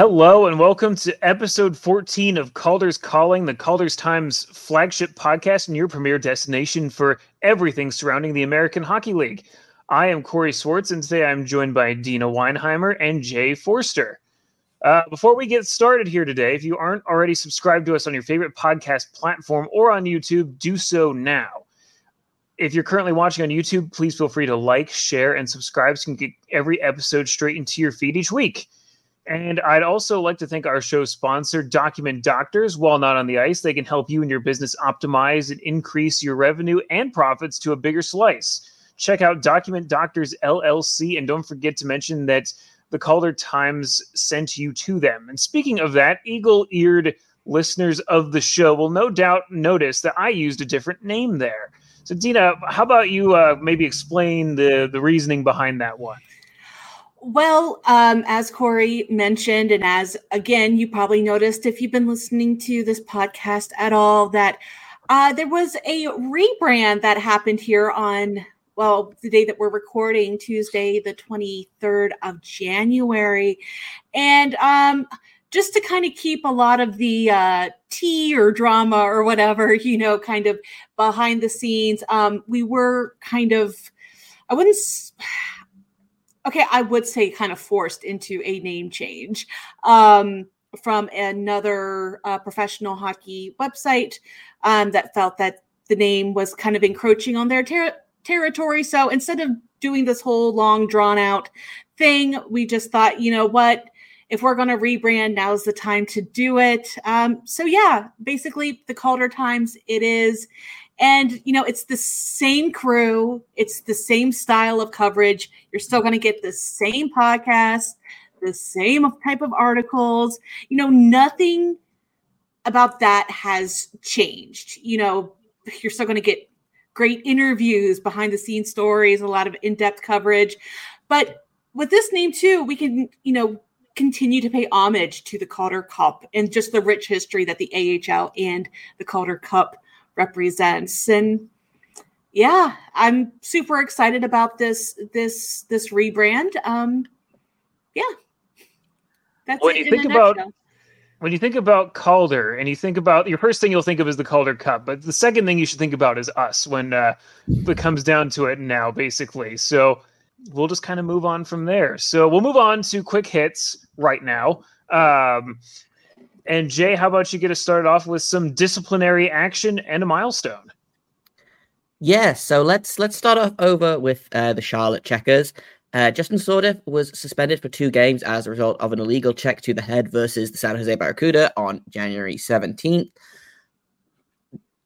Hello and welcome to episode 14 of Calder's Calling, the Calder's Times flagship podcast and your premier destination for everything surrounding the American Hockey League. I am Corey Swartz, and today I'm joined by Deana Weinheimer and Jay Forster. Uh, before we get started here today, if you aren't already subscribed to us on your favorite podcast platform or on YouTube, do so now. If you're currently watching on YouTube, please feel free to like, share, and subscribe so you can get every episode straight into your feed each week. And I'd also like to thank our show sponsor, Document Doctors. While not on the ice, they can help you and your business optimize and increase your revenue and profits to a bigger slice. Check out Document Doctors LLC and don't forget to mention that the Calder Times sent you to them. And speaking of that, eagle eared listeners of the show will no doubt notice that I used a different name there. So, Deana, how about you uh, maybe explain the, the reasoning behind that one? Well, um, as Corey mentioned, and as again, you probably noticed if you've been listening to this podcast at all, that uh, there was a rebrand that happened here on, well, the day that we're recording, Tuesday, the 23rd of January. And um, just to kind of keep a lot of the uh, tea or drama or whatever, you know, kind of behind the scenes, um, we were kind of, I wouldn't okay, I would say kind of forced into a name change um, from another uh, professional hockey website um, that felt that the name was kind of encroaching on their ter- territory. So instead of doing this whole long drawn out thing, we just thought, you know what? If we're going to rebrand, now's the time to do it. Um, so, yeah, basically, the Calder Times, it is. And, you know, it's the same crew, it's the same style of coverage. You're still going to get the same podcast, the same type of articles. You know, nothing about that has changed. You know, you're still going to get great interviews, behind the scenes stories, a lot of in depth coverage. But with this name, too, we can, you know, continue to pay homage to the Calder Cup and just the rich history that the AHL and the Calder Cup represents. And yeah i'm super excited about this this this rebrand. Um yeah. That's when you think about nutshell. when you think about calder and you think about your first thing you'll think of is the calder cup but the second thing you should think about is us when uh it comes down to it now basically. So we'll just kind of move on from there. So we'll move on to quick hits right now. Um and Jay, how about you get us started off with some disciplinary action and a milestone? Yeah, so let's let's start off over with uh, the Charlotte Checkers. Uh, Justin Sourdif was suspended for two games as a result of an illegal check to the head versus the San Jose Barracuda on January 17th.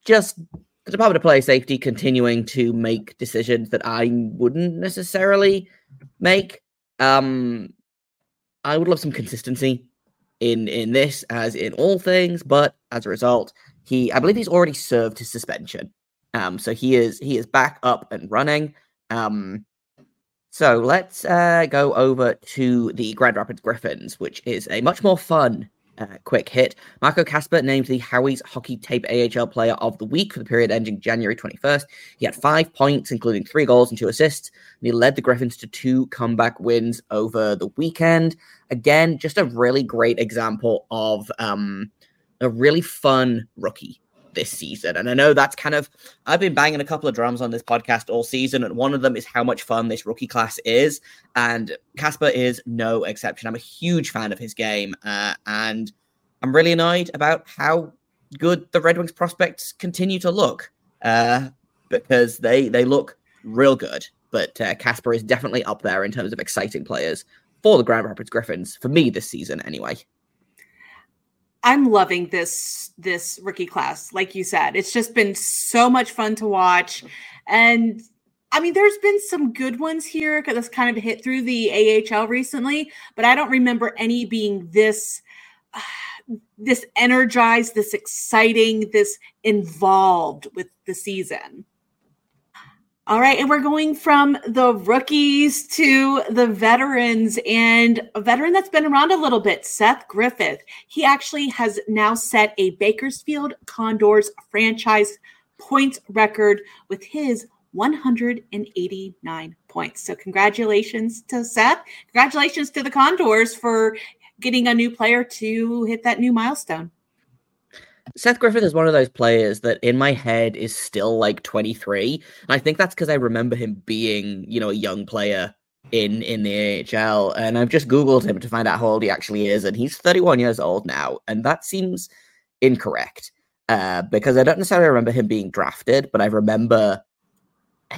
Just the Department of Player Safety continuing to make decisions that I wouldn't necessarily make. Um, I would love some consistency in in this as in all things, but as a result, he I believe he's already served his suspension. Um, so he is he is back up and running. Um, so let's uh, go over to the Grand Rapids Griffins, which is a much more fun uh, quick hit. Marco Kasper named the Howie's Hockey Tape AHL Player of the Week for the period ending January 21st. He had five points, including three goals and two assists, and he led the Griffins to two comeback wins over the weekend. Again, just a really great example of um, a really fun rookie this season. And I know that's kind of, I've been banging a couple of drums on this podcast all season, and one of them is how much fun this rookie class is. And Kasper is no exception. I'm a huge fan of his game, uh, and I'm really annoyed about how good the Red Wings prospects continue to look uh, because they they look real good. But uh, is definitely up there in terms of exciting players for the Grand Rapids Griffins for me this season, anyway. I'm loving this this rookie class. Like you said, it's just been so much fun to watch, and I mean, there's been some good ones here because it's kind of hit through the AHL recently, but I don't remember any being this. This energized, this exciting, this involved with the season. All right, and we're going from the rookies to the veterans, and a veteran that's been around a little bit, Seth Griffith. He actually has now set a Bakersfield Condors franchise points record with his 189 points. So, congratulations to Seth. Congratulations to the Condors for getting a new player to hit that new milestone. Seth Griffith is one of those players that in my head is still like 23. And I think that's because I remember him being, you know, a young player in in the AHL. And I've just Googled him to find out how old he actually is, and he's 31 years old now. And that seems incorrect. Uh, because I don't necessarily remember him being drafted, but I remember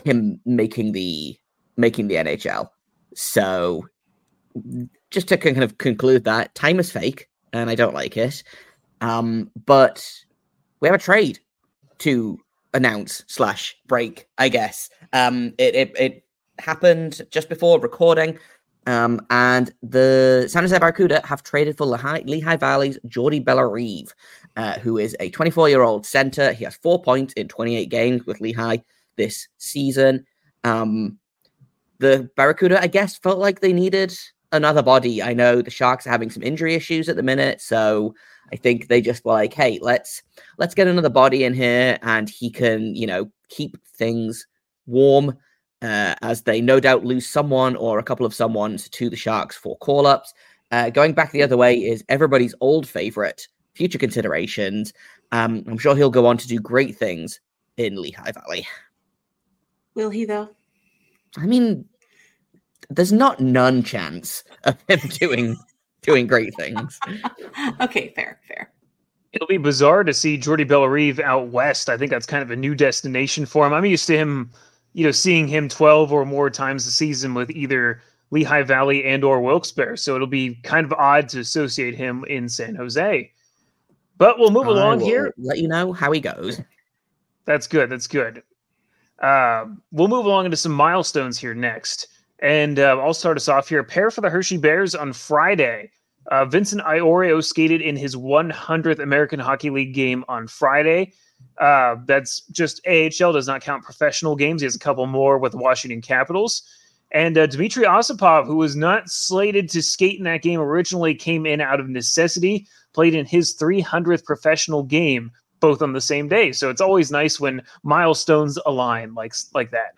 him making the making the NHL. So just to kind of conclude that time is fake and I don't like it. Um, but we have a trade to announce slash break, I guess. Um, it, it, it happened just before recording. Um, and the San Jose Barracuda have traded for Lehigh, Lehigh Valley's Jordy Bellerive, uh, who is a 24 year old center. He has four points in 28 games with Lehigh this season. Um, the Barracuda, I guess, felt like they needed another body. I know the Sharks are having some injury issues at the minute, so I think they just were like, "Hey, let's let's get another body in here, and he can, you know, keep things warm." Uh, as they no doubt lose someone or a couple of someones to the Sharks for call ups. Uh, going back the other way is everybody's old favorite, future considerations. Um, I'm sure he'll go on to do great things in Lehigh Valley. Will he, though? I mean, there's not none chance of him doing doing great things. okay, fair, fair. It'll be bizarre to see Jordy Bellerive out west. I think that's kind of a new destination for him. I'm used to him, you know, seeing him 12 or more times a season with either Lehigh Valley and or Wilkes-Barre. So it'll be kind of odd to associate him in San Jose. But we'll move I along here. Let you know how he goes. That's good. That's good. Uh, we'll move along into some milestones here next. And uh, I'll start us off here. Pair for the Hershey Bears on Friday. Uh, Vincent Iorio skated in his 100th American Hockey League game on Friday. Uh, that's just AHL, does not count professional games. He has a couple more with the Washington Capitals. And uh, Dmitry Osipov, who was not slated to skate in that game originally, came in out of necessity, played in his 300th professional game, both on the same day. So it's always nice when milestones align like like that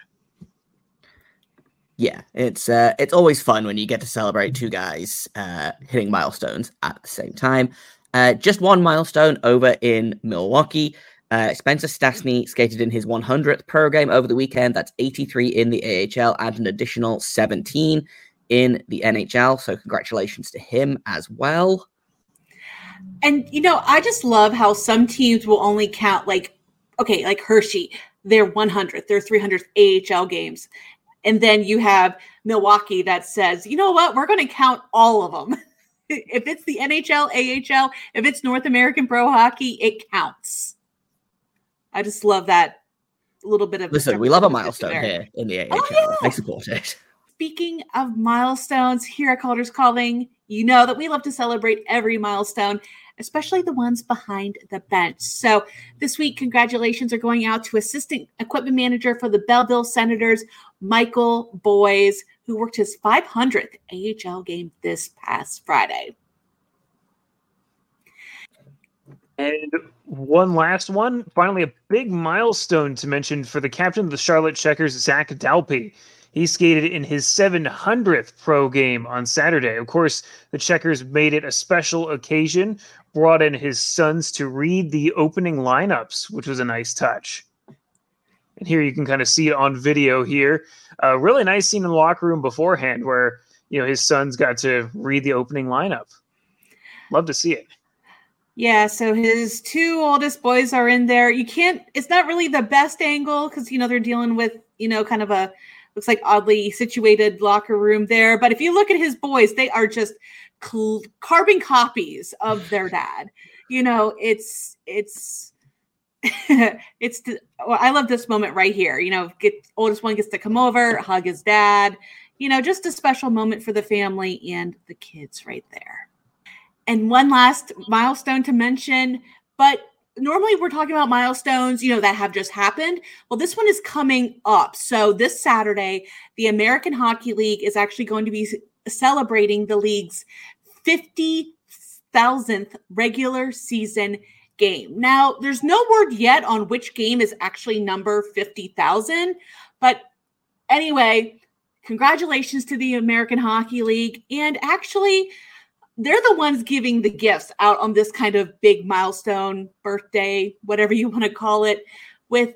yeah, it's uh, it's always fun when you get to celebrate two guys uh, hitting milestones at the same time. Uh, just one milestone over in Milwaukee. Uh, Spencer Stastny skated in his 100th pro game over the weekend. That's 83 in the AHL and an additional 17 in the NHL. So congratulations to him as well. And you know, I just love how some teams will only count like okay, like Hershey, their 100th, their 300th AHL games. And then you have Milwaukee that says, you know what, we're going to count all of them. if it's the NHL, AHL, if it's North American Pro Hockey, it counts. I just love that little bit of. Listen, we love a milestone here in the AHL. Oh, yeah. I support it. Speaking of milestones here at Calder's Calling, you know that we love to celebrate every milestone especially the ones behind the bench. So this week, congratulations are going out to assistant equipment manager for the Belleville Senators, Michael Boys, who worked his 500th AHL game this past Friday. And one last one, finally, a big milestone to mention for the captain of the Charlotte Checkers, Zac Dalpe. He skated in his 700th pro game on Saturday. Of course, the Checkers made it a special occasion, brought in his sons to read the opening lineups, which was a nice touch. And here you can kind of see it on video here. A uh, really nice scene in the locker room beforehand where, you know, his sons got to read the opening lineup. Love to see it. Yeah, so his two oldest boys are in there. You can't, it's not really the best angle because, you know, they're dealing with, you know, kind of a looks like oddly situated locker room there. But if you look at his boys, they are just cl- carbon copies of their dad. You know, it's it's it's well, I love this moment right here. You know, get oldest one gets to come over, hug his dad. You know, just a special moment for the family and the kids right there. And one last milestone to mention, but normally we're talking about milestones, you know, that have just happened. Well, this one is coming up. So this Saturday, the American Hockey League is actually going to be celebrating the league's 50,000th regular season game. Now, there's no word yet on which game is actually number 50,000, but anyway, congratulations to the American Hockey League and actually they're the ones giving the gifts out on this kind of big milestone, birthday, whatever you want to call it, with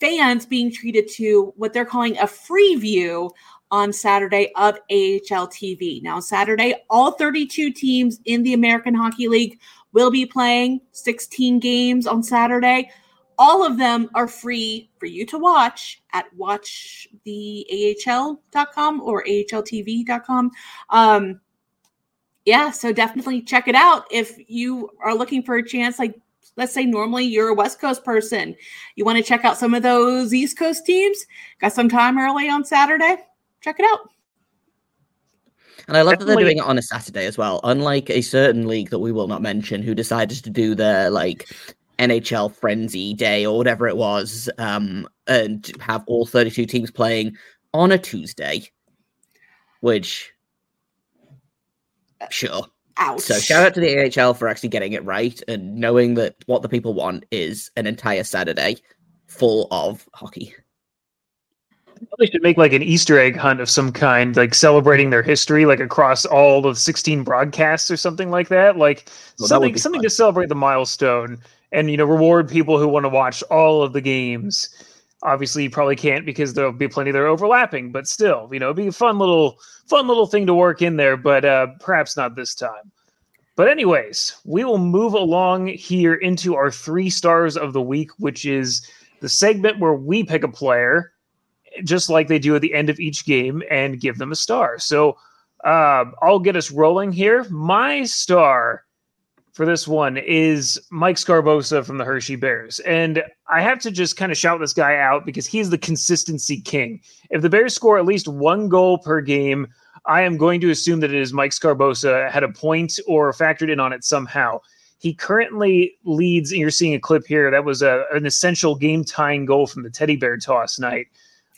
fans being treated to what they're calling a free view on Saturday of AHL TV. Now, Saturday, all 32 teams in the American Hockey League will be playing 16 games on Saturday. All of them are free for you to watch at watchtheahl.com or ahltv.com. Um, yeah, so definitely check it out if you are looking for a chance. Like, let's say normally you're a West Coast person, you want to check out some of those East Coast teams, got some time early on Saturday, check it out. And I love Definitely. that they're doing it on a Saturday as well. Unlike a certain league that we will not mention, who decided to do their like NHL Frenzy Day or whatever it was, um, and have all 32 teams playing on a Tuesday, which, sure. Ouch. So shout out to the NHL for actually getting it right and knowing that what the people want is an entire Saturday full of hockey. They should make like an Easter egg hunt of some kind, like celebrating their history, like across all of 16 broadcasts or something like that. Like well, something, that something fun. to celebrate the milestone and you know reward people who want to watch all of the games. Obviously, you probably can't because there'll be plenty that are overlapping, but still, you know, it'd be a fun little fun little thing to work in there, but uh, perhaps not this time. But anyways, we will move along here into our three stars of the week, which is the segment where we pick a player, just like they do at the end of each game, and give them a star. So uh, I'll get us rolling here. My star for this one is Mike Sgarbossa from the Hershey Bears. And I have to just kind of shout this guy out because he's the consistency king. If the Bears score at least one goal per game, I am going to assume that it is Mike Sgarbossa had a point or factored in on it somehow. He currently leads, and you're seeing a clip here. That was a, an essential game tying goal from the teddy bear toss night.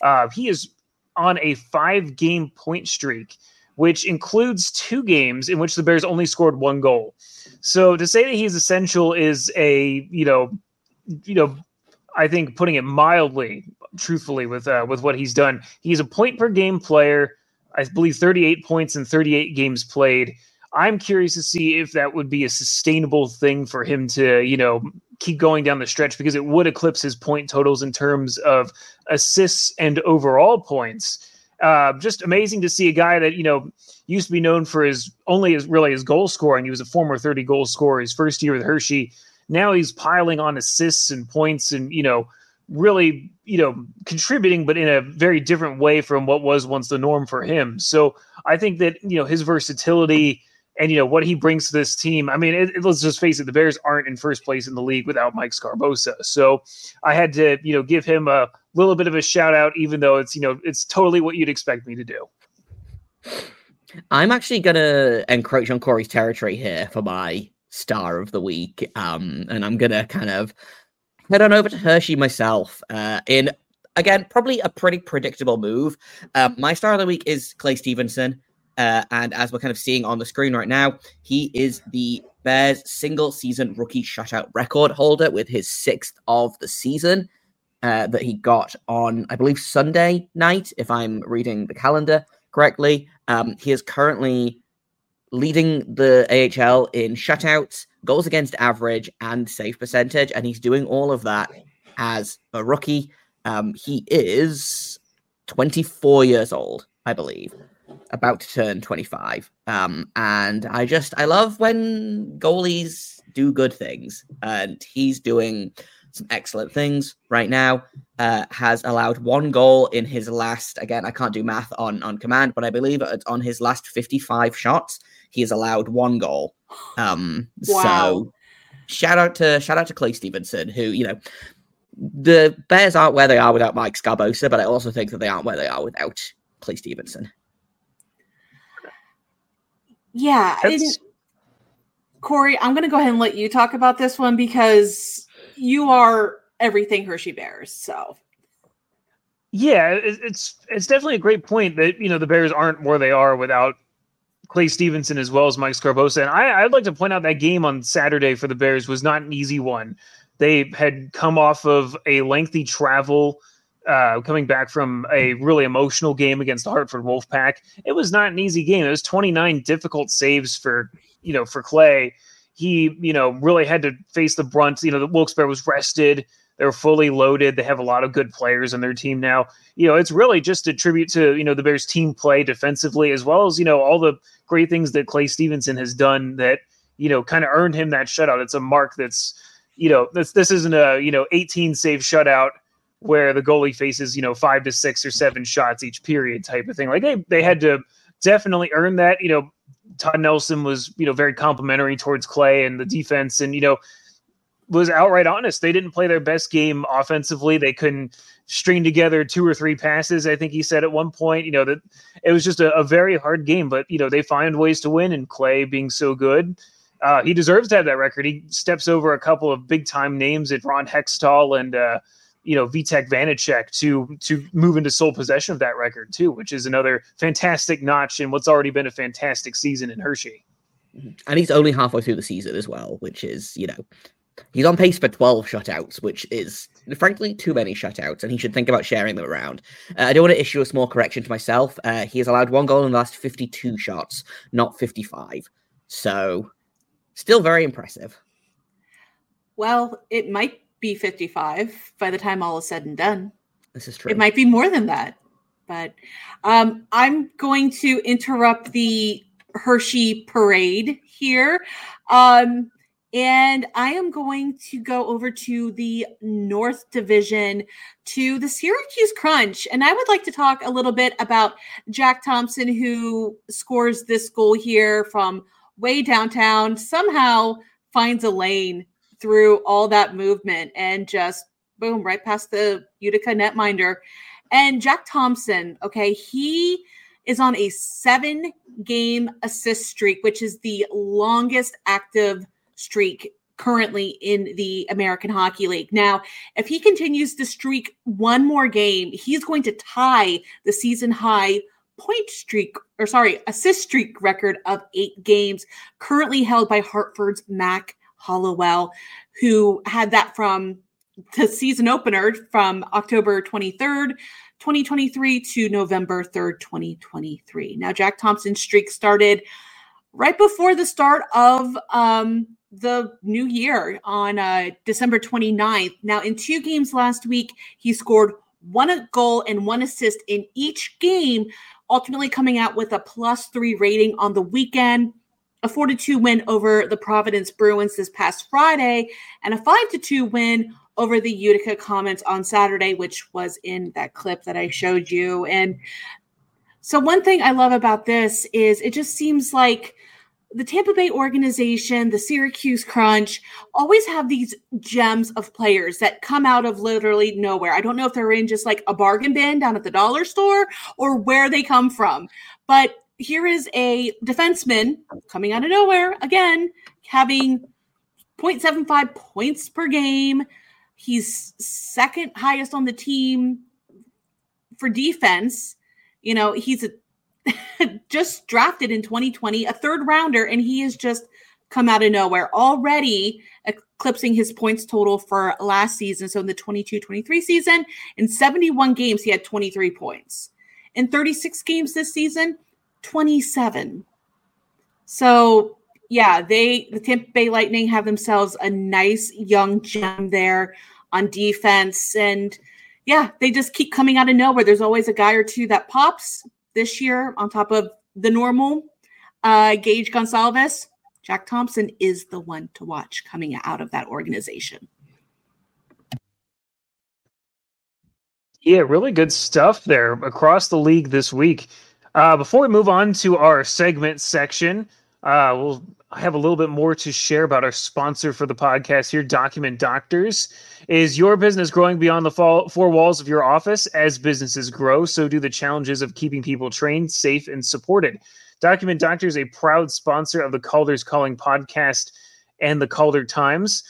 Uh, he is on a five game point streak, which includes two games in which the Bears only scored one goal. So to say that he's essential is a you know, you know, I think putting it mildly, truthfully, with uh, with what he's done, he's a point per game player. I believe 38 points in 38 games played. I'm curious to see if that would be a sustainable thing for him to, you know, keep going down the stretch because it would eclipse his point totals in terms of assists and overall points. Uh, just amazing to see a guy that you know used to be known for his only his really his goal scoring. He was a former 30 goal scorer his first year with Hershey. Now he's piling on assists and points and you know really you know contributing but in a very different way from what was once the norm for him. So I think that you know his versatility and you know what he brings to this team. I mean, it, it, let's just face it: the Bears aren't in first place in the league without Mike Sgarbossa. So I had to you know give him a little bit of a shout out, even though it's you know it's totally what you'd expect me to do. I'm actually gonna encroach on Corey's territory here for my star of the week, um, and I'm gonna kind of head on over to Hershey myself. Uh, in again, probably a pretty predictable move. Uh, my star of the week is Clay Stevenson. Uh, and as we're kind of seeing on the screen right now, he is the Bears single season rookie shutout record holder with his sixth of the season uh, that he got on, I believe, Sunday night, if I'm reading the calendar correctly. Um, he is currently leading the AHL in shutouts, goals against average, and save percentage. And he's doing all of that as a rookie. Um, he is 24 years old, I believe, about to turn 25. Um, and I just, I love when goalies do good things. And he's doing some excellent things right now. Uh, has allowed one goal in his last. Again, I can't do math on on command, but I believe it's on his last fifty-five shots. He has allowed one goal. Um, wow. So shout out to shout out to Clay Stevenson, who you know the Bears aren't where they are without Mike Sgarbossa, but I also think that they aren't where they are without Clay Stevenson. Yeah. Corey, I'm going to go ahead and let you talk about this one because you are everything Hershey Bears. So yeah, it's it's definitely a great point that you know the Bears aren't where they are without Clay Stevenson as well as Mike Sgarbossa. And I, I'd like to point out that game on Saturday for the Bears was not an easy one. They had come off of a lengthy travel uh, coming back from a really emotional game against the Hartford Wolfpack. It was not an easy game. It was 29 difficult saves for you know for Clay. He you know really had to face the brunt. You know the Wilkes-Barre was rested. They're fully loaded. They have a lot of good players on their team now. You know it's really just a tribute to you know the Bears team play defensively as well as you know all the great things that Clay Stevenson has done that you know kind of earned him that shutout. It's a mark that's you know this this isn't a you know 18 save shutout where the goalie faces you know five to six or seven shots each period type of thing. Like they they had to definitely earn that. You know, Todd Nelson was you know very complimentary towards Clay and the defense, and you know was outright honest. They didn't play their best game offensively. They couldn't string together two or three passes. I think he said at one point, you know, that it was just a, a very hard game, but you know, they find ways to win and Clay being so good. Uh, he deserves to have that record. He steps over a couple of big time names at Ron Hextall and uh, you know Vitek Vanecek to to move into sole possession of that record too, which is another fantastic notch in what's already been a fantastic season in Hershey. Mm-hmm. And he's only halfway through the season as well, which is you know he's on pace for 12 shutouts, which is frankly too many shutouts, and he should think about sharing them around. Uh, I do want to issue a small correction to myself. Uh, he has allowed one goal in the last 52 shots, not 55. So still very impressive. Well, it might be 55 by the time all is said and done. This is true. It might be more than that. But um, I'm going to interrupt the Hershey parade here. Um, and I am going to go over to the North Division to the Syracuse Crunch. And I would like to talk a little bit about Jack Thompson, who scores this goal here from way downtown, somehow finds a lane through all that movement and just boom, right past the Utica netminder. And Jack Thompson, okay, he is on a seven game assist streak, which is the longest active streak currently in the American Hockey League. Now, if he continues to streak one more game, he's going to tie the season high point streak, or sorry, assist streak record of eight games, currently held by Hartford's Mac Hollowell, who had that from the season opener from October 23rd, 2023 to November 3rd, 2023. Now, Jack Thompson's streak started right before the start of um, the new year on uh, December 29th. Now, in two games last week, he scored one goal and one assist in each game, ultimately coming out with a plus three rating on the weekend a 4 2 win over the Providence Bruins this past Friday, and a 5 to 2 win over the Utica Comets on Saturday, which was in that clip that I showed you. And so, one thing I love about this is it just seems like the Tampa Bay organization, the Syracuse Crunch, always have these gems of players that come out of literally nowhere. I don't know if they're in just like a bargain bin down at the dollar store or where they come from, but here is a defenseman coming out of nowhere again, having 0.75 points per game. He's second highest on the team for defense. You know, he's a, just drafted in 2020, a third rounder, and he has just come out of nowhere already eclipsing his points total for last season. So in the 22 23 season, in 71 games, he had 23 points. In 36 games this season, 27. So yeah, they the Tampa Bay Lightning have themselves a nice young gem there on defense. And yeah, they just keep coming out of nowhere. There's always a guy or two that pops this year on top of the normal. Uh, Gage Goncalves, Jack Thompson is the one to watch coming out of that organization. Yeah, really good stuff there across the league this week. Uh, before we move on to our segment section, uh, we'll have a little bit more to share about our sponsor for the podcast here, Document Doctors. Is your business growing beyond the four walls of your office? As businesses grow, so do the challenges of keeping people trained, safe, and supported. Document Doctors, a proud sponsor of the Calder's Calling podcast and the Calder Times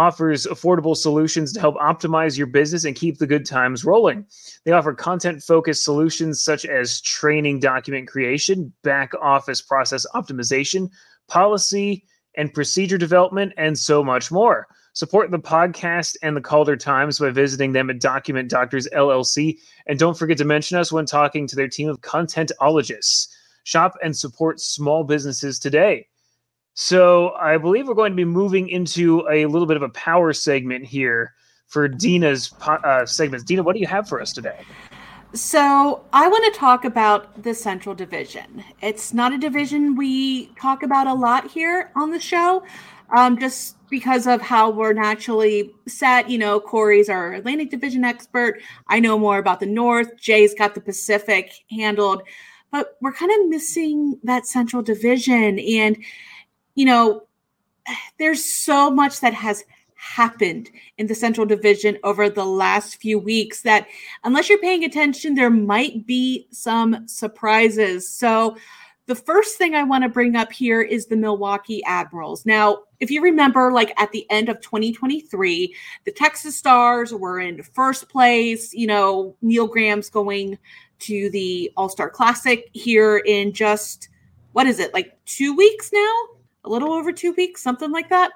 offers affordable solutions to help optimize your business and keep the good times rolling. They offer content focused solutions such as training document creation, back office process optimization, policy and procedure development, and so much more. Support the podcast and the Calder Times by visiting them at Document Doctors LLC. And don't forget to mention us when talking to their team of contentologists. Shop and support small businesses today. So I believe we're going to be moving into a little bit of a power segment here for Deana's uh, segments. Deana, what do you have for us today? So, I want to talk about the Central Division. It's not a division we talk about a lot here on the show, um, just because of how we're naturally set. You know, Corey's our Atlantic Division expert. I know more about the North. Jay's got the Pacific handled, but we're kind of missing that Central Division. And, you know, there's so much that has happened in the Central Division over the last few weeks that, unless you're paying attention, there might be some surprises. So, the first thing I want to bring up here is the Milwaukee Admirals. Now, if you remember, like at the end of 2023, the Texas Stars were in first place. You know, Neil Graham's going to the All Star Classic here in just, what is it, like two weeks now? A little over two weeks, something like that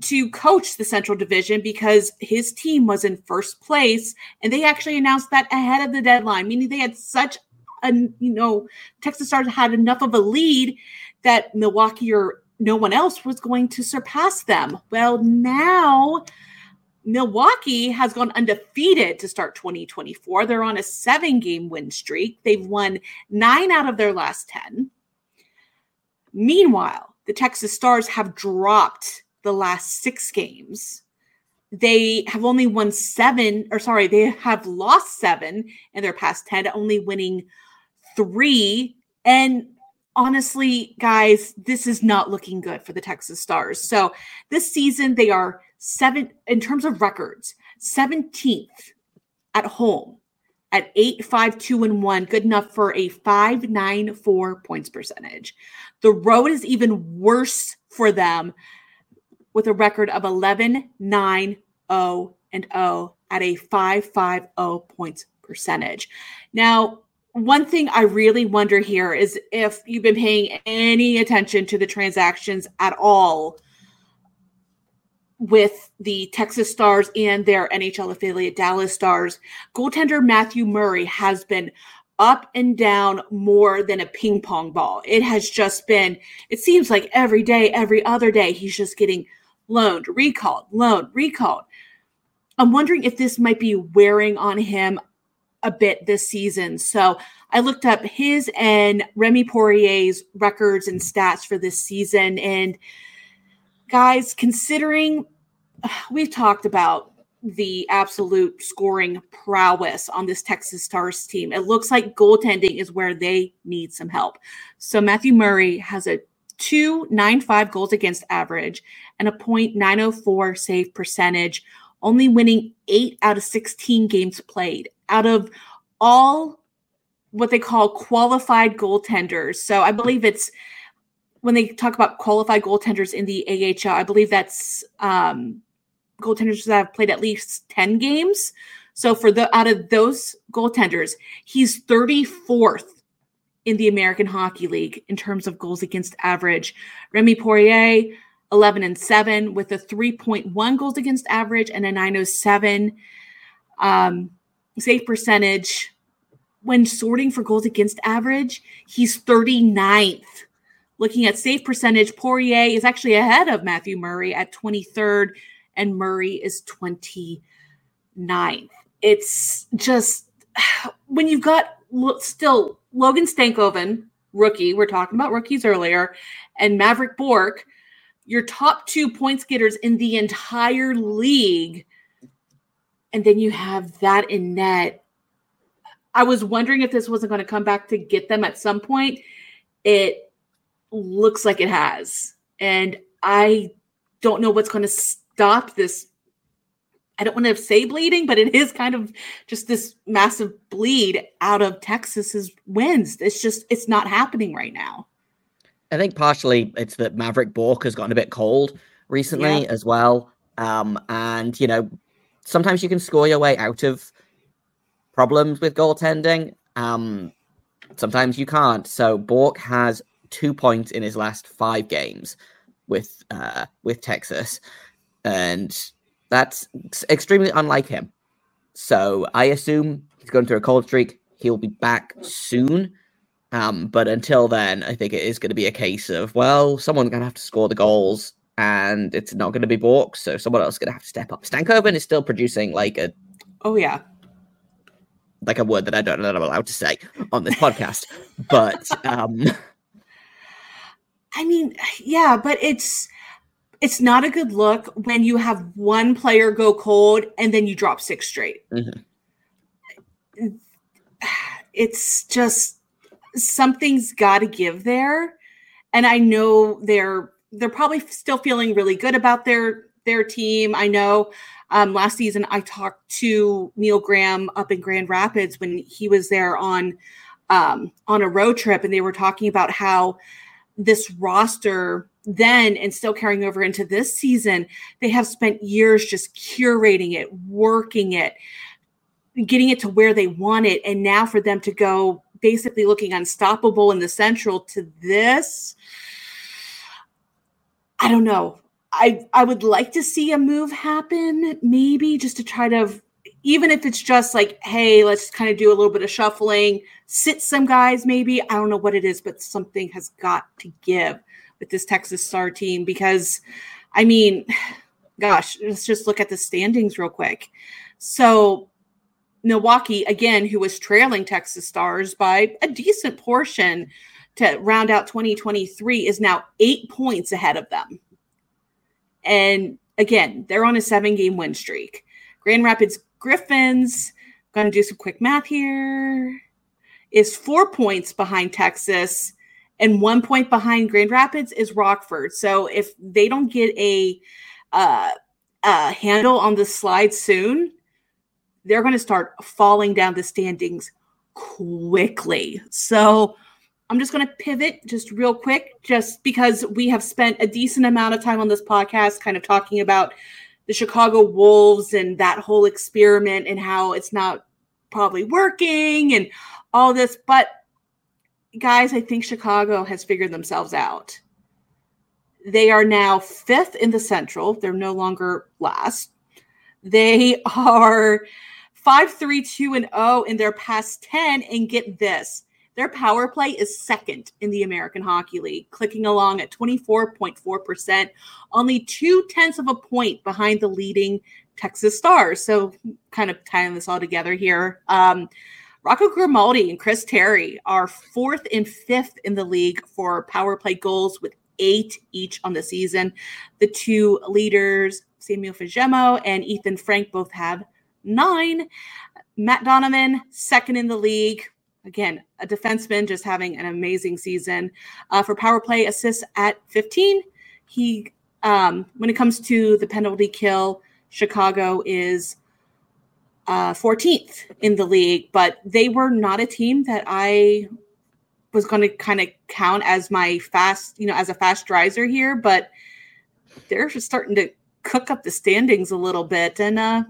to coach the Central Division because his team was in first place, and they actually announced that ahead of the deadline, meaning they had such a you know Texas Stars had enough of a lead that Milwaukee or no one else was going to surpass them. Well, now Milwaukee has gone undefeated to start 2024. They're on a seven game win streak. They've won nine out of their last 10. Meanwhile, the Texas Stars have dropped the last six games. They have only won seven, or sorry, they have lost seven in their past 10, only winning three. And honestly, guys, this is not looking good for the Texas Stars. So this season, they are seven in terms of records, 17th at home at 8 5 2 and 1 good enough for a 5 9 4 points percentage the road is even worse for them with a record of 11 9 0 and 0 at a 550 points percentage. Now, one thing I really wonder here is if you've been paying any attention to the transactions at all with the Texas Stars and their NHL affiliate Dallas Stars, goaltender Matthew Murray has been up and down more than a ping pong ball. It has just been, it seems like every day, every other day, he's just getting loaned, recalled, loaned, recalled. I'm wondering if this might be wearing on him a bit this season. So I looked up his and Remy Poirier's records and stats for this season. And guys, considering we've talked about the absolute scoring prowess on this Texas Stars team, it looks like goaltending is where they need some help. So Matthew Murray has a 295 goals against average and a .904 save percentage, only winning 8 out of 16 games played out of all what they call qualified goaltenders. So I believe it's when they talk about qualified goaltenders in the AHL, I believe that's um, goaltenders that have played at least 10 games. So for the out of those goaltenders, he's 34th in the American Hockey League in terms of goals against average. Remy Poirier, 11 and 7 with a 3.1 goals against average and a 907 um, save percentage. When sorting for goals against average, he's 39th. Looking at save percentage, Poirier is actually ahead of Matthew Murray at 23rd, and Murray is 29th. It's just when you've got still Logan Stankoven, rookie, we're talking about rookies earlier, and Mavrik Bourque, your top two points getters in the entire league. And then you have that in net. I was wondering if this wasn't going to come back to get them at some point. It looks like it has. And I don't know what's going to stop this I don't want to say bleeding, but it is kind of just this massive bleed out of Texas's wins. It's just it's not happening right now. I think partially it's that Mavrik Bourque has gotten a bit cold recently yeah. as well. Um, and you know, sometimes you can score your way out of problems with goaltending. Um, sometimes you can't. So Bourque has two points in his last five games with uh, with Texas. And that's extremely unlike him. So I assume he's going through a cold streak. He'll be back soon. Um, but until then, I think it is going to be a case of, well, someone's going to have to score the goals and it's not going to be Bourque. So someone else is going to have to step up. Stankoven is still producing like a. Oh, yeah. Like a word that I don't know that I'm allowed to say on this podcast. But. um I mean, yeah, but it's it's not a good look when you have one player go cold and then you drop six straight. Mm-hmm. It's just something's got to give there, and I know they're they're probably still feeling really good about their their team. I know um, last season I talked to Neil Graham up in Grand Rapids when he was there on um, on a road trip, and they were talking about how this roster then and still carrying over into this season, they have spent years just curating it, working it, getting it to where they want it. And now for them to go basically looking unstoppable in the central to this, I don't know. I I would like to see a move happen, maybe just to try to even if it's just like, hey, let's kind of do a little bit of shuffling, sit some guys, maybe. I don't know what it is, but something has got to give with this Texas Star team because, I mean, gosh, let's just look at the standings real quick. So, Milwaukee, again, who was trailing Texas Stars by a decent portion to round out 2023, is now eight points ahead of them. And again, they're on a seven game win streak. Grand Rapids Griffins, going to do some quick math here, is four points behind Texas and one point behind Grand Rapids is Rockford. So if they don't get a, uh, handle on the slide soon, they're going to start falling down the standings quickly. So I'm just going to pivot just real quick, just because we have spent a decent amount of time on this podcast kind of talking about the Chicago Wolves and that whole experiment and how it's not probably working and all this. But guys, I think Chicago has figured themselves out. They are now fifth in the Central. They're no longer last. They are 5 3 2 and 0 in their past 10. And get this their power play is second in the American Hockey League, clicking along at 24.4%, only two tenths of a point behind the leading Texas Stars. So, kind of tying this all together here. Um, Rocco Grimaldi and Chris Terry are fourth and fifth in the league for power play goals with eight each on the season. The two leaders, Samuel Fagemo and Ethan Frank, both have nine. Matt Donovan, second in the league again, a defenseman just having an amazing season. Uh, for power play assists at 15, he um, when it comes to the penalty kill, Chicago is uh, 14th in the league, but they were not a team that I was going to kind of count as my fast, you know, as a fast riser here, but they're just starting to cook up the standings a little bit. And uh,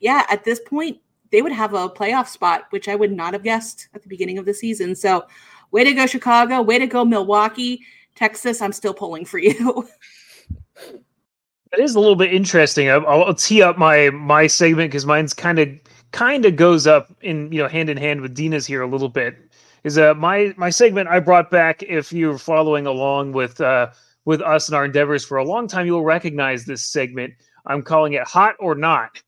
yeah, at this point, they would have a playoff spot, which I would not have guessed at the beginning of the season. So, way to go, Chicago. Way to go, Milwaukee. Texas, I'm still pulling for you. That is a little bit interesting. I'll, I'll tee up my my segment because mine's kind of kind of goes up in you know hand in hand with Deana's here a little bit. Is uh my my segment I brought back. If you're following along with uh with us and our endeavors for a long time, you'll recognize this segment. I'm calling it "Hot or Not."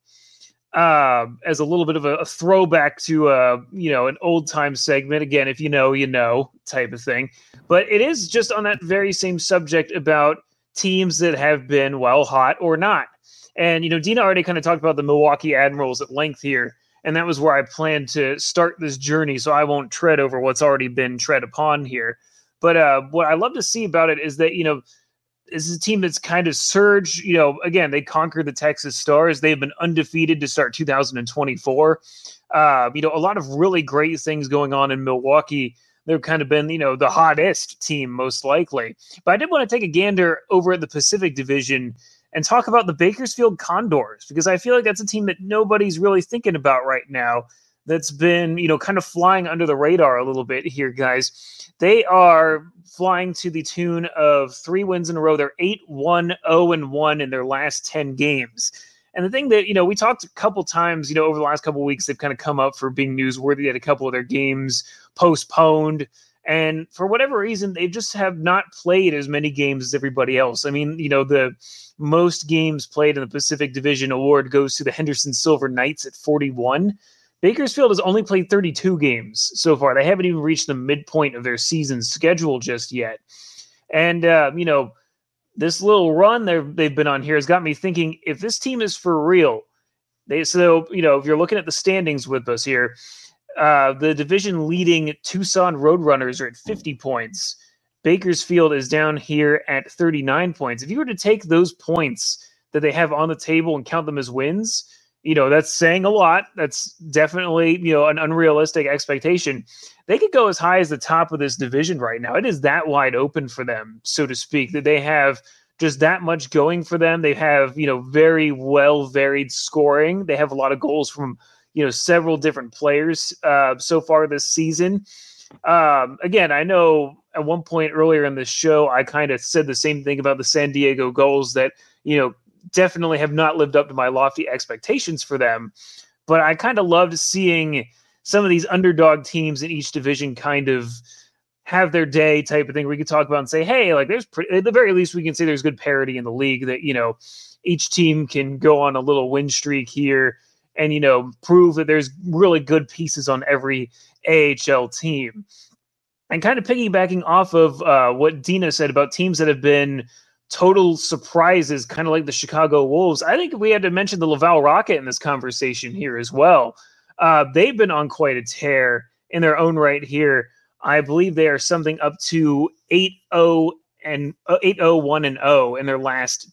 uh, as a little bit of a, a throwback to uh, you know an old time segment. Again, if you know, you know, type of thing. But it is just on that very same subject about teams that have been well hot or not. And you know, Deana already kind of talked about the Milwaukee Admirals at length here, and that was where I planned to start this journey. So I won't tread over what's already been tread upon here. But uh, what I love to see about it is that you know this is a team that's kind of surged. You know, again, they conquered the Texas Stars. They've been undefeated to start 2024. Uh, you know, a lot of really great things going on in Milwaukee. They've kind of been, you know, the hottest team most likely. But I did want to take a gander over at the Pacific Division and talk about the Bakersfield Condors because I feel like that's a team that nobody's really thinking about right now. that's been, you know, kind of flying under the radar a little bit here, guys. They are flying to the tune of three wins in a row. They're 8 1 0 and 1 in their last 10 games. And the thing that, you know, we talked a couple times, you know, over the last couple weeks, they've kind of come up for being newsworthy at a couple of their games postponed. And for whatever reason, they just have not played as many games as everybody else. I mean, you know, the most games played in the Pacific Division Award goes to the Henderson Silver Knights at 41. Bakersfield has only played 32 games so far. They haven't even reached the midpoint of their season schedule just yet. And, uh, you know, this little run they've been on here has got me thinking if this team is for real, they so you know if you're looking at the standings with us here, uh, the division leading Tucson Roadrunners are at 50 points. Bakersfield is down here at 39 points. If you were to take those points that they have on the table and count them as wins, you know, that's saying a lot. That's definitely, you know, an unrealistic expectation. They could go as high as the top of this division right now. It is that wide open for them, so to speak, that they have just that much going for them. They have, you know, very well varied scoring. They have a lot of goals from you know several different players uh, so far this season. Um, again, I know at one point earlier in the show I kind of said the same thing about the San Diego Gulls that you know definitely have not lived up to my lofty expectations for them. But I kind of loved seeing some of these underdog teams in each division kind of have their day type of thing. We could talk about and say, hey, like there's pre- at the very least we can say there's good parity in the league that you know each team can go on a little win streak here and you know prove that there's really good pieces on every AHL team. And kind of piggybacking off of uh, what Deana said about teams that have been total surprises, kind of like the Chicago Wolves. I think we had to mention the Laval Rocket in this conversation here as well. Uh, they've been on quite a tear in their own right here. I believe they are something up to 8 0 and uh, 8 0 1 and 0 in their last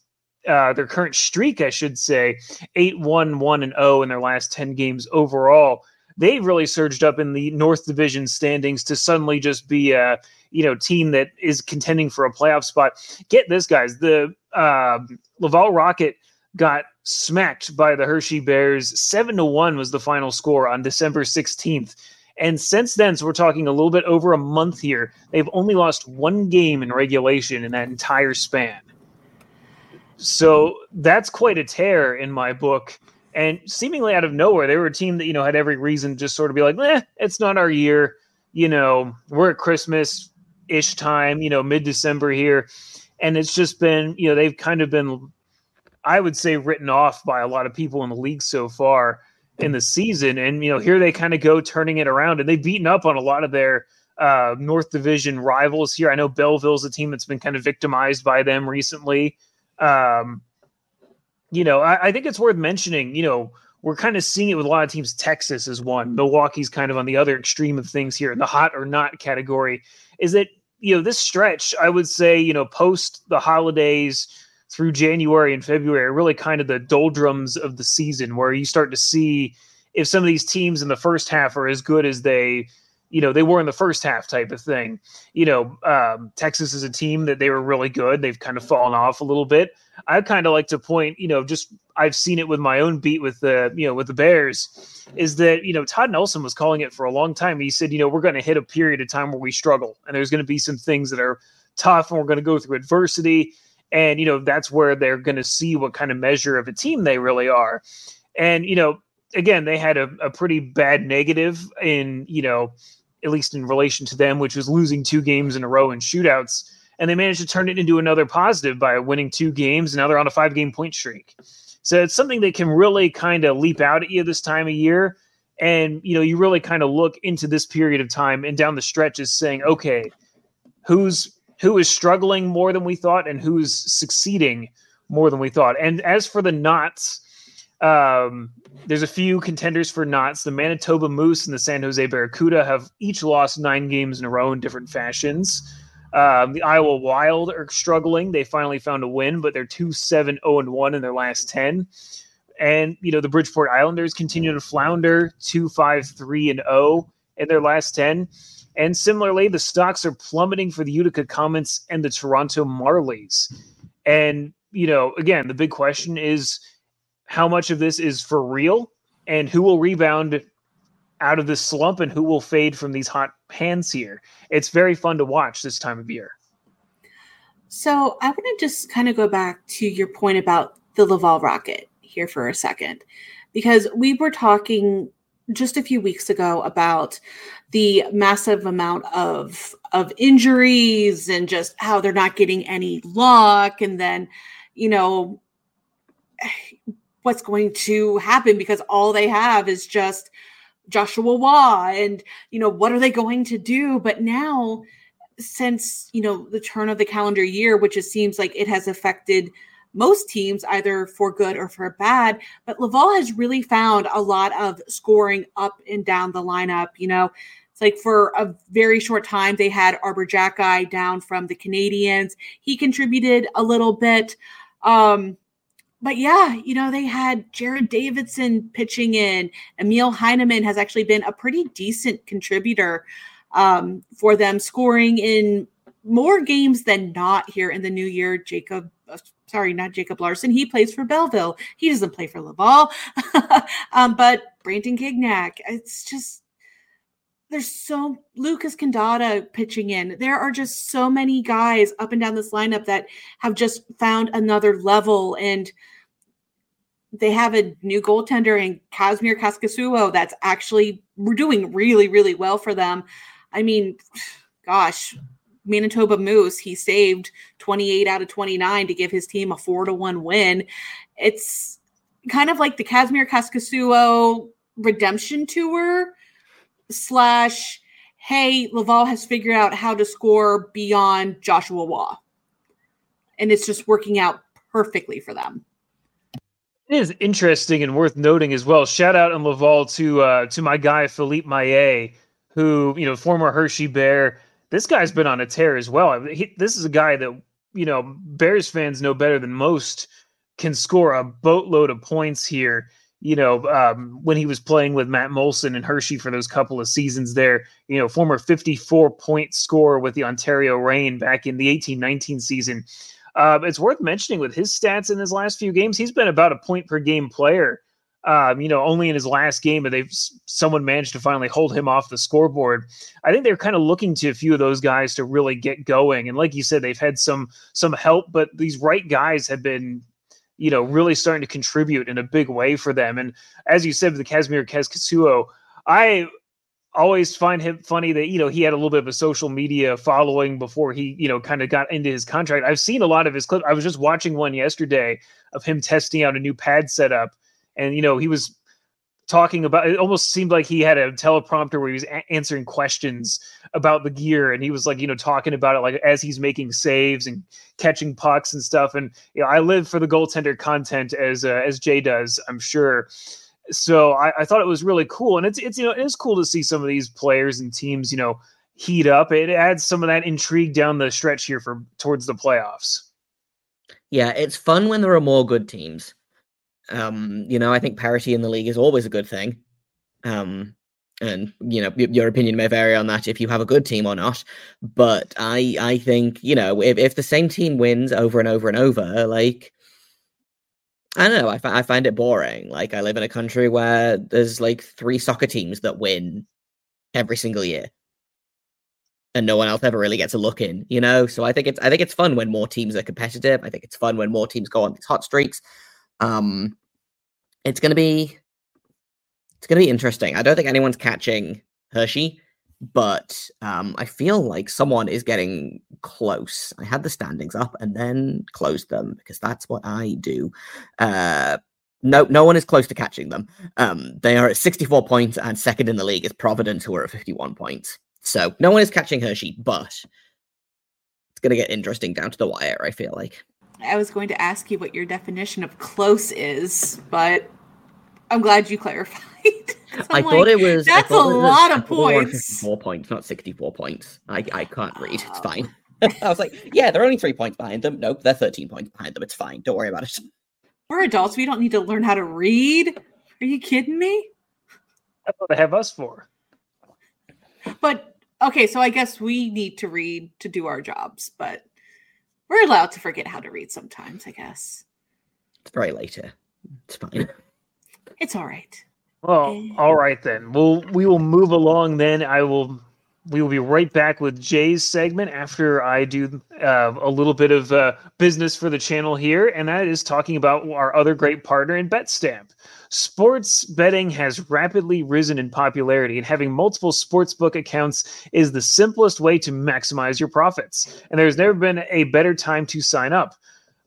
uh, their current streak, I should say, 8 1 1 and 0 in their last 10 games overall. They've really surged up in the North Division standings to suddenly just be a you know team that is contending for a playoff spot. Get this, guys. The uh, Laval Rocket got smacked by the Hershey Bears. Seven to one was the final score on December 16th. And since then, so we're talking a little bit over a month here, they've only lost one game in regulation in that entire span. So that's quite a tear in my book. And seemingly out of nowhere, they were a team that, you know, had every reason to just sort of be like, eh, it's not our year. You know, we're at Christmas ish time, you know, mid December here. And it's just been, you know, they've kind of been, I would say, written off by a lot of people in the league so far in the season. And, you know, here they kind of go turning it around and they've beaten up on a lot of their uh, North Division rivals here. I know Belleville's a team that's been kind of victimized by them recently. Um, you know, I, I think it's worth mentioning, you know, we're kind of seeing it with a lot of teams. Texas is one. Mm-hmm. Milwaukee's kind of on the other extreme of things here, in the hot or not category. Is that, you know, this stretch, I would say, you know, post the holidays through January and February, really kind of the doldrums of the season where you start to see if some of these teams in the first half are as good as they you know they were in the first half type of thing. You know um, texas is a team that they were really good. They've kind of fallen off a little bit. I kind of like to point you know just i've seen it with my own beat with the you know with the bears is that you know todd nelson was calling it for a long time. He said you know we're going to hit a period of time where we struggle and there's going to be some things that are tough and we're going to go through adversity and you know that's where they're going to see what kind of measure of a team they really are. And you know again, they had a, a pretty bad negative in, you know, at least in relation to them, which was losing two games in a row in shootouts. And they managed to turn it into another positive by winning two games. And now they're on a five game point streak. So it's something that can really kind of leap out at you this time of year. And, you know, you really kind of look into this period of time and down the stretch is saying, okay, who's who is struggling more than we thought and who's succeeding more than we thought. And as for the knots, um, there's a few contenders for knots. The Manitoba Moose and the San Jose Barracuda have each lost nine games in a row in different fashions. Um, the Iowa Wild are struggling. They finally found a win, but they're 2 7 0 and 1 in their last 10. And, you know, the Bridgeport Islanders continue to flounder 2 5 3 and 0 in their last 10. And similarly, the stocks are plummeting for the Utica Comets and the Toronto Marlies. And, you know, again, the big question is how much of this is for real and who will rebound out of this slump and who will fade from these hot hands here. It's very fun to watch this time of year. So I want to just kind of go back to your point about the Laval Rocket here for a second, because we were talking just a few weeks ago about the massive amount of of injuries and just how they're not getting any luck and then you know what's going to happen because all they have is just Joshua Waugh and you know what are they going to do but now since you know the turn of the calendar year which it seems like it has affected most teams either for good or for bad. But Laval has really found a lot of scoring up and down the lineup. You know, it's like for a very short time they had Arber Xhekaj down from the Canadiens. He contributed a little bit. Um, but yeah, you know, they had Jared Davidson pitching in. Emil Heineman has actually been a pretty decent contributor um, for them, scoring in more games than not here in the new year. Jacob sorry, not Jacob Larson. He plays for Belleville. He doesn't play for Laval. um, but Brandon Gignac, it's just there's so Lucas Condotta pitching in. There are just so many guys up and down this lineup that have just found another level and they have a new goaltender in Kasimir Kaskisuo that's actually we're doing really, really well for them. I mean, gosh, Manitoba Moose, he saved 28 out of 29 to give his team a four to one win. It's kind of like the Kasimir Kaskisuo redemption tour slash hey, Laval has figured out how to score beyond Joshua Waugh. And it's just working out perfectly for them. It is interesting and worth noting as well. Shout out in Laval to uh, to my guy Philippe Maillet, who you know former Hershey Bear this guy's been on a tear as well. He, this is a guy that you know Bears fans know better than most can score a boatload of points here. You know, um, when he was playing with Matt Moulson and Hershey for those couple of seasons there, you know, former 54 point scorer with the Ontario Reign back in the 18 19 season. Uh, it's worth mentioning with his stats in his last few games, he's been about a point per game player um, you know, only in his last game, and they've someone managed to finally hold him off the scoreboard. I think they're kind of looking to a few of those guys to really get going. And like you said, they've had some some help, but these right guys have been, you know, really starting to contribute in a big way for them. And as you said, with the Kasimir Kaskisuo, I always find him funny that you know he had a little bit of a social media following before he you know kind of got into his contract. I've seen a lot of his clips. I was just watching one yesterday of him testing out a new pad setup and you know he was talking about it almost seemed like he had a teleprompter where he was a- answering questions about the gear and he was like you know talking about it like as he's making saves and catching pucks and stuff and you know i live for the goaltender content as uh, as jay does i'm sure. So I, I thought it was really cool and it's it's you know it's cool to see some of these players and teams you know heat up it adds some of that intrigue down the stretch here for towards the playoffs. Yeah it's fun when there are more good teams um, you know, I think parity in the league is always a good thing. Um, and you know, your opinion may vary on that if you have a good team or not. But I, I think you know, if if the same team wins over and over and over, like I don't know, I, f- I find it boring. Like I live in a country where there's like three soccer teams that win every single year and no one else ever really gets a look in, you know. So I think it's I think it's fun when more teams are competitive. I think it's fun when more teams go on these hot streaks. Um, it's gonna be it's gonna be interesting. I don't think anyone's catching Hershey, but um, I feel like someone is getting close. I had the standings up and then closed them because that's what I do. Uh, no, no one is close to catching them. Um, they are at 64 points, and second in the league is Providence, who are at 51 points. So no one is catching Hershey, but it's going to get interesting down to the wire. I feel like. I was going to ask you what your definition of close is, but I'm glad you clarified. I like, thought it was. That's a lot of points. Four points, not 64 points. I, I can't read. It's fine. I was like, yeah, they're only three points behind them. Nope, they're 13 points behind them. It's fine. Don't worry about it. We're adults. We don't need to learn how to read. Are you kidding me? That's what they have us for. But okay, so I guess we need to read to do our jobs, but we're allowed to forget how to read sometimes, I guess. It's very late here. It's fine. It's all right. Well, eh. all right then. We'll we will move along then. I will we will be right back with Jay's segment after I do uh, a little bit of uh, business for the channel here, and that is talking about our other great partner in BetStamp. Sports betting has rapidly risen in popularity, and having multiple sportsbook accounts is the simplest way to maximize your profits. And there's never been a better time to sign up.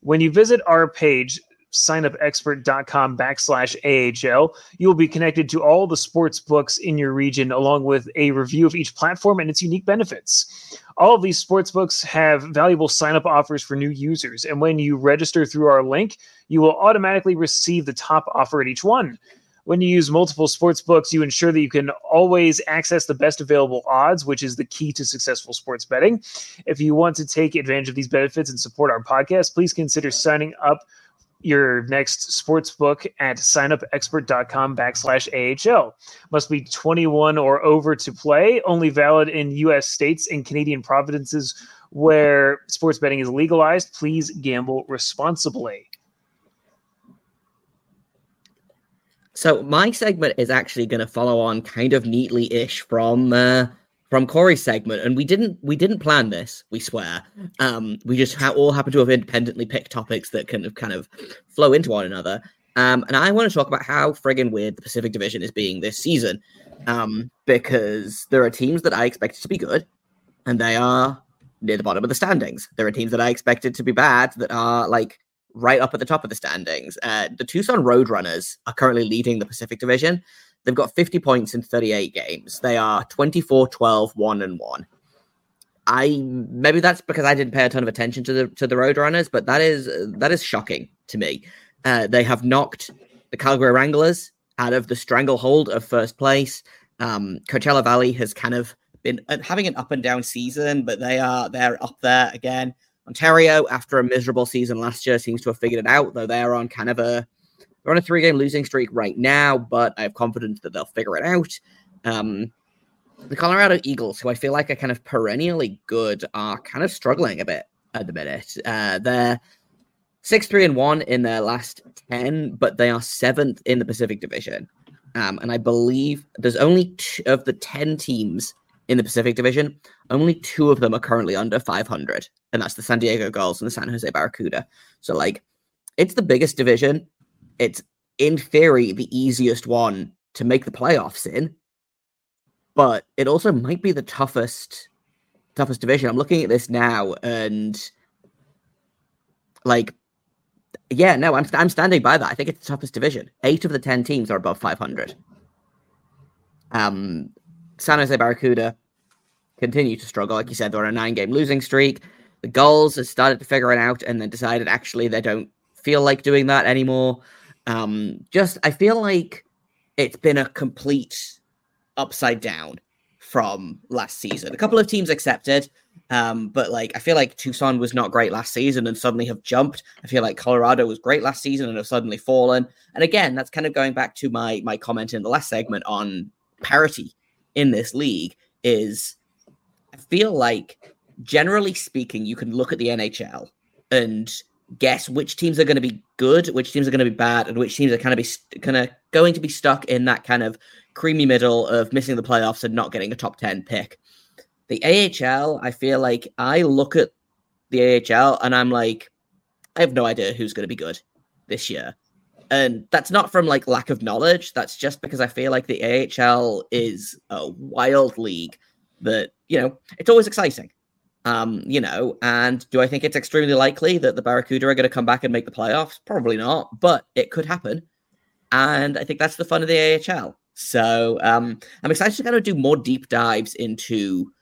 When you visit our page, signupexpert.com backslash AHL. You will be connected to all the sports books in your region, along with a review of each platform and its unique benefits. All of these sports books have valuable sign up offers for new users. And when you register through our link, you will automatically receive the top offer at each one. When you use multiple sports books, you ensure that you can always access the best available odds, which is the key to successful sports betting. If you want to take advantage of these benefits and support our podcast, please consider signing up your next sports book at signupexpert.com backslash AHL. Must be 21 or over to play, only valid in U.S. states and Canadian provinces where sports betting is legalized. Please gamble responsibly. So my segment is actually going to follow on kind of neatly-ish from uh, from Corey's segment, and we didn't we didn't plan this. We swear. Um, we just ha- all happen to have independently picked topics that kind of kind of flow into one another. Um, and I want to talk about how friggin' weird the Pacific Division is being this season, um, because there are teams that I expected to be good, and they are near the bottom of the standings. There are teams that I expected to be bad that are like right up at the top of the standings. Uh, the Tucson Roadrunners are currently leading the Pacific Division. They've got 50 points in 38 games. They are 24, 12, 1 and 1. I maybe that's because I didn't pay a ton of attention to the to the Roadrunners, but that is that is shocking to me. Uh, they have knocked the Calgary Wranglers out of the stranglehold of first place. Um, Coachella Valley has kind of been uh, having an up and down season, but they are they're up there again. Ontario, after a miserable season last year, seems to have figured it out, though they are on kind of a they're on a three game losing streak right now, but I have confidence that they'll figure it out. Um, the Colorado Eagles, who I feel like are kind of perennially good, are kind of struggling a bit at the minute. Uh, they're six, three, and one in their last 10, but they are seventh in the Pacific Division. Um, and I believe there's only two of the 10 teams in the Pacific Division, only two of them are currently under 500, and that's the San Diego Gulls and the San Jose Barracuda. So, like, it's the biggest division it's in theory the easiest one to make the playoffs in, but it also might be the toughest toughest division. I'm looking at this now and like yeah, no, I'm I'm standing by that. I think it's the toughest division. 8 of the 10 teams are above 500. Um San Jose Barracuda continue to struggle. Like you said, they're on a nine game losing streak. The Gulls have started to figure it out and then decided actually they don't feel like doing that anymore. Um, just I feel like it's been a complete upside down from last season. A couple of teams accepted, um, but like I feel like Tucson was not great last season and suddenly have jumped. I feel like Colorado was great last season and have suddenly fallen. And again, that's kind of going back to my my comment in the last segment on parity in this league. Is I feel like generally speaking, you can look at the NHL and guess which teams are going to be good, which teams are going to be bad, and which teams are kind of be kind of going to be stuck in that kind of creamy middle of missing the playoffs and not getting a top 10 pick. The AHL, I feel like I look at the AHL and I'm like, I have no idea who's going to be good this year. And that's not from like lack of knowledge. That's just because I feel like the AHL is a wild league that, you know, it's always exciting. Um, you know, and do I think it's extremely likely that the Barracuda are going to come back and make the playoffs? Probably not, but it could happen. And I think that's the fun of the AHL. So um, I'm excited to kind of do more deep dives into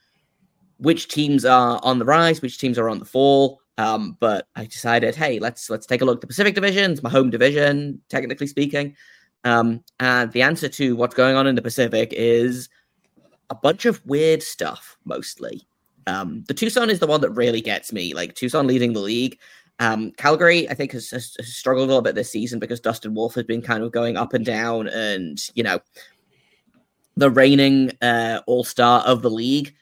which teams are on the rise, which teams are on the fall. Um, but I decided, hey, let's let's take a look at the Pacific Division. It's my home division, technically speaking. Um, and the answer to what's going on in the Pacific is a bunch of weird stuff, mostly. Um, the Tucson is the one that really gets me. Like Tucson leading the league. Um, Calgary, I think, has, has, struggled a little bit this season because Dustin Wolf has been kind of going up and down, and you know, the reigning uh, All Star of the league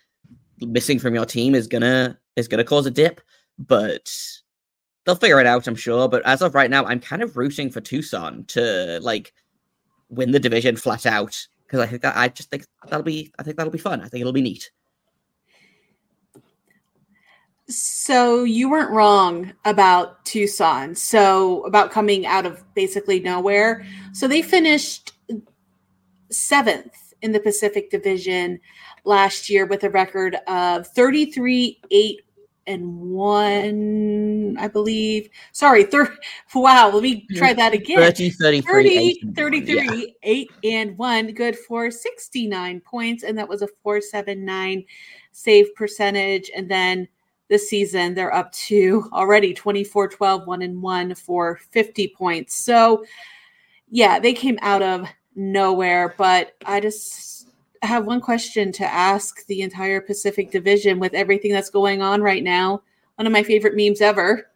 missing from your team is gonna is gonna cause a dip, but they'll figure it out, I'm sure. But as of right now, I'm kind of rooting for Tucson to like win the division flat out because I think that I just think that'll be I think that'll be fun. I think it'll be neat. So you weren't wrong about Tucson. So about coming out of basically nowhere. So they finished seventh in the Pacific Division last year with a record of 33 8 and 1 i believe sorry thir- wow let me try that again 30 33 30 8 and 33 one, yeah. 8 and 1 good for 69 points and that was a 479 save percentage and then this season. They're up to already 24 12 1 and 1 for 50 points. So yeah they came out of nowhere but i just have one question to ask the entire pacific division with everything that's going on right now. One of my favorite memes ever.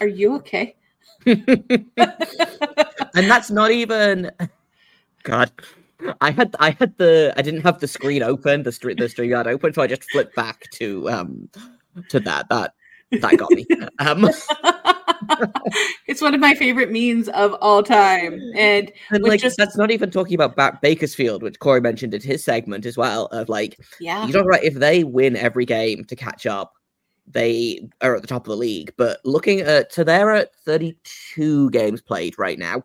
Are you okay? And that's not even god i had i had the i didn't have the screen open the street the stream yard open so i just flipped back to um to that that that got me. Um it's one of my favorite memes of all time. And and like just- that's not even talking about ba- bakersfield which corey mentioned in his segment as well of like yeah. you know right if they win every game to catch up they are at the top of the league. But looking at so they're at 32 games played right now.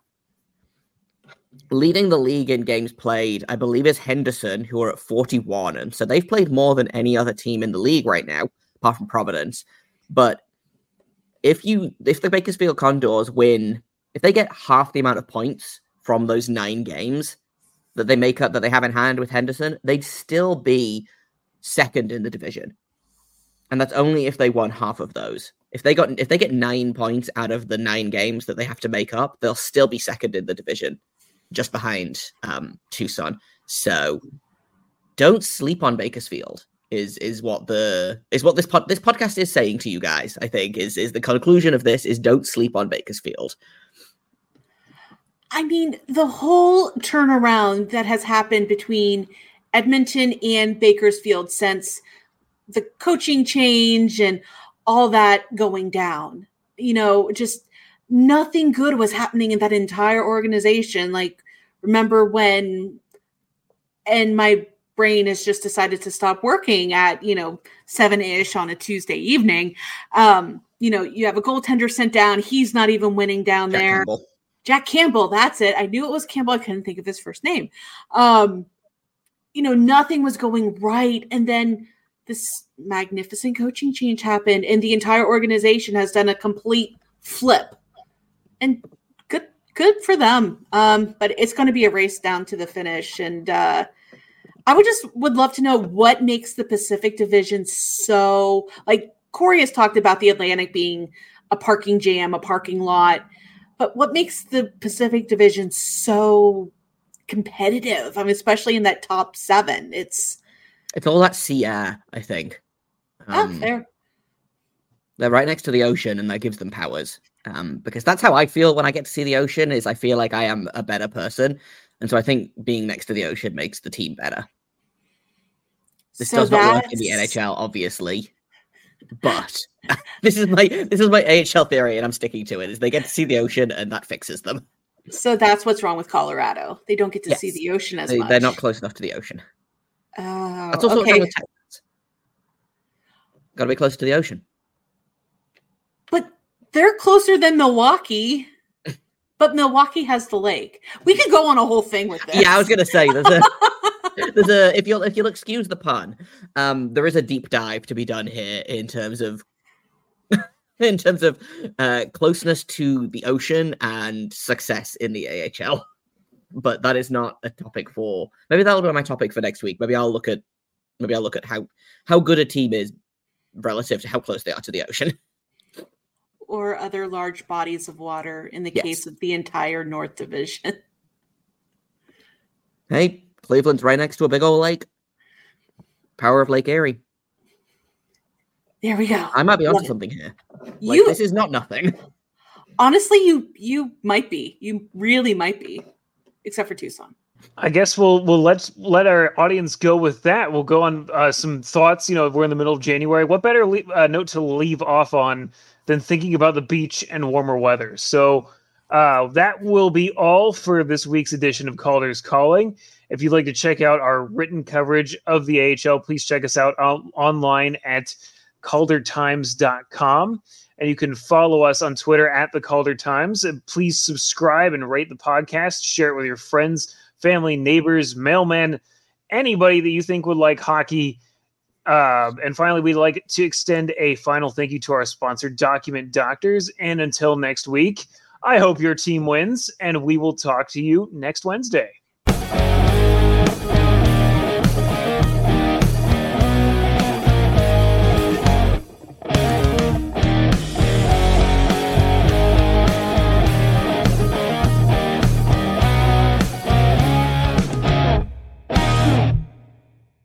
Leading the league in games played i believe is henderson who are at 41 and so they've played more than any other team in the league right now apart from providence. But if you if the bakersfield condors win if they get half the amount of points from those nine games that they make up that they have in hand with henderson they'd still be second in the division. And that's only if they won half of those. If they got if they get nine points out of the nine games that they have to make up they'll still be second in the division just behind um, tucson. So don't sleep on bakersfield is is what the is what this pod, this podcast is saying to you guys i think is is the conclusion of this is don't sleep on bakersfield I mean, the whole turnaround that has happened between Edmonton and Bakersfield since the coaching change and all that going down, you know, just nothing good was happening in that entire organization. Like, remember when, and my brain has just decided to stop working at, you know, seven ish on a Tuesday evening. Um, you know, you have a goaltender sent down. He's not even winning down Jack there. Campbell. Jack Campbell, that's it. I knew it was Campbell. I couldn't think of his first name. Um, you know, nothing was going right. And then this magnificent coaching change happened, and the entire organization has done a complete flip. And good good for them. Um, but it's gonna be a race down to the finish. And uh I would just would love to know what makes the Pacific Division so like Corey has talked about the Atlantic being a parking jam, a parking lot. But what makes the Pacific Division so competitive? I mean, especially in that top seven. It's it's all that sea air i think oh, Um, fair. they're right next to the ocean and that gives them powers um, because that's how i feel when i get to see the ocean is i feel like i am a better person and so i think being next to the ocean makes the team better this So does not work in the nhl obviously but this is my this is my ahl theory and i'm sticking to it is they get to see the ocean and that fixes them So that's what's wrong with Colorado. They don't get to see the ocean as they, much. they're not close enough to the ocean Oh, that's also what's wrong with Texas. gotta be close to the ocean But they're closer than Milwaukee. But Milwaukee has the lake. We could go on a whole thing with this. Yeah, I was gonna say there's a there's a if you'll if you'll excuse the pun, um, there is a deep dive to be done here in terms of in terms of uh closeness to the ocean and success in the AHL. But that is not a topic for maybe that'll be my topic for next week. Maybe I'll look at maybe I'll look at how how good a team is relative to how close they are to the ocean. or other large bodies of water in the Yes. case of the entire North Division. Hey, Cleveland's right next to a big old lake. Power of Lake Erie. There we go. I might be onto it. something here. Like you this is not nothing. honestly, you you might be. You really might be, except for Tucson. I guess we'll we'll let let our audience go with that. We'll go on uh, some thoughts. You know, we're in the middle of January. What better le- uh, note to leave off on than thinking about the beach and warmer weather? So, Uh, that will be all for this week's edition of Calder's Calling. If you'd like to check out our written coverage of the AHL, please check us out on, online at caldertimes.com. And you can follow us on Twitter at the Calder Times. And please subscribe and rate the podcast. Share it with your friends, family, neighbors, mailmen, anybody that you think would like hockey. Uh, and finally, we'd like to extend a final thank you to our sponsor, Document Doctors. And until next week, I hope your team wins, and we will talk to you next Wednesday.